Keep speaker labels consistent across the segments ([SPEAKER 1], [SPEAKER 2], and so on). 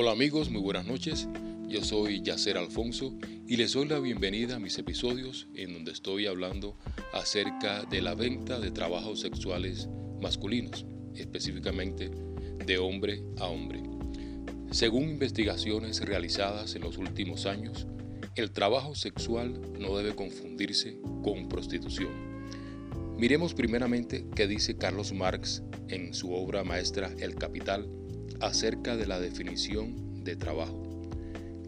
[SPEAKER 1] Hola amigos, muy buenas noches. Yo soy Yacer Alfonso y les doy la bienvenida a mis episodios en donde estoy hablando acerca de la venta de trabajos sexuales masculinos, específicamente de hombre a hombre. Según investigaciones realizadas en los últimos años, el trabajo sexual no debe confundirse con prostitución. Miremos primeramente qué dice Carlos Marx en su obra maestra El Capital acerca de la definición de trabajo.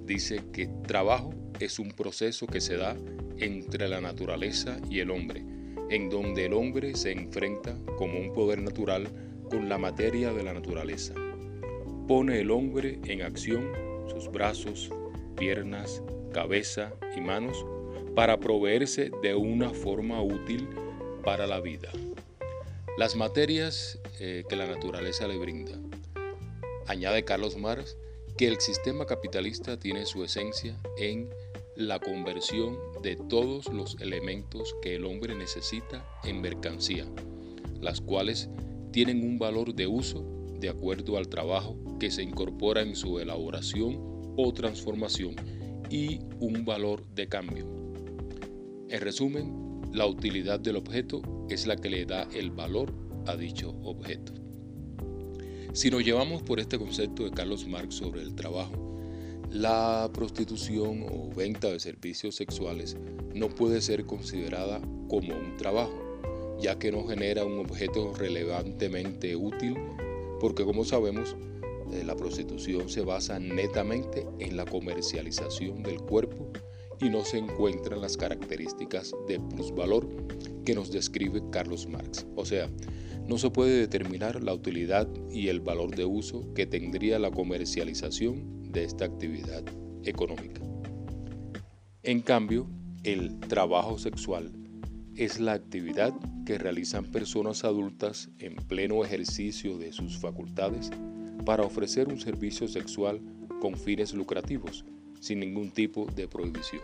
[SPEAKER 1] Dice que trabajo es un proceso que se da entre la naturaleza y el hombre, en donde el hombre se enfrenta como un poder natural con la materia de la naturaleza. Pone el hombre en acción sus brazos, piernas, cabeza y manos para proveerse de una forma útil para la vida. Las materias eh, que la naturaleza le brinda Añade Carlos Marx que el sistema capitalista tiene su esencia en la conversión de todos los elementos que el hombre necesita en mercancía, las cuales tienen un valor de uso de acuerdo al trabajo que se incorpora en su elaboración o transformación y un valor de cambio. En resumen, la utilidad del objeto es la que le da el valor a dicho objeto. Si nos llevamos por este concepto de Carlos Marx sobre el trabajo, la prostitución o venta de servicios sexuales no puede ser considerada como un trabajo, ya que no genera un objeto relevantemente útil, porque como sabemos, eh, la prostitución se basa netamente en la comercialización del cuerpo y no se encuentran las características de plusvalor que nos describe Carlos Marx. O sea, no se puede determinar la utilidad y el valor de uso que tendría la comercialización de esta actividad económica. En cambio, el trabajo sexual es la actividad que realizan personas adultas en pleno ejercicio de sus facultades para ofrecer un servicio sexual con fines lucrativos, sin ningún tipo de prohibición.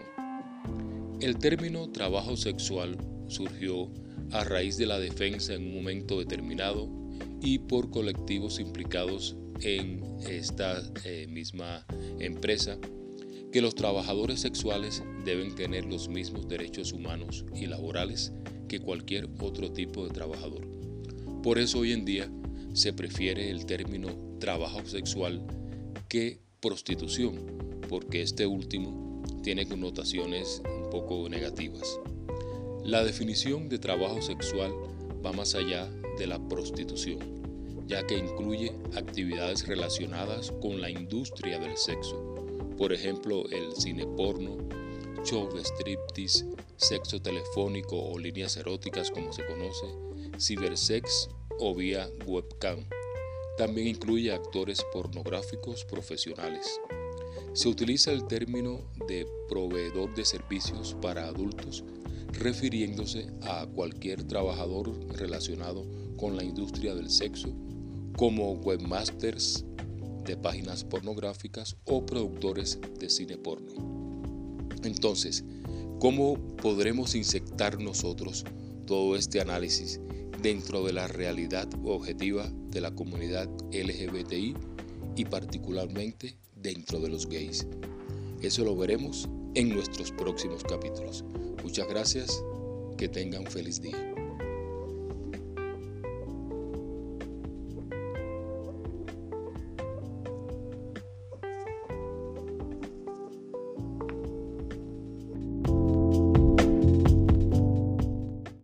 [SPEAKER 1] El término trabajo sexual surgió a raíz de la defensa en un momento determinado y por colectivos implicados en esta eh, misma empresa, que los trabajadores sexuales deben tener los mismos derechos humanos y laborales que cualquier otro tipo de trabajador. Por eso hoy en día se prefiere el término trabajo sexual que prostitución, porque este último tiene connotaciones un poco negativas. La definición de trabajo sexual va más allá de la prostitución, ya que incluye actividades relacionadas con la industria del sexo, por ejemplo el cine porno, show de striptease, sexo telefónico o líneas eróticas como se conoce, cibersex o vía webcam. También incluye actores pornográficos profesionales. Se utiliza el término de proveedor de servicios para adultos refiriéndose a cualquier trabajador relacionado con la industria del sexo, como webmasters de páginas pornográficas o productores de cine porno. Entonces, ¿cómo podremos inyectar nosotros todo este análisis dentro de la realidad objetiva de la comunidad LGBTI y particularmente dentro de los gays? Eso lo veremos en nuestros próximos capítulos. Muchas gracias, que tengan feliz día.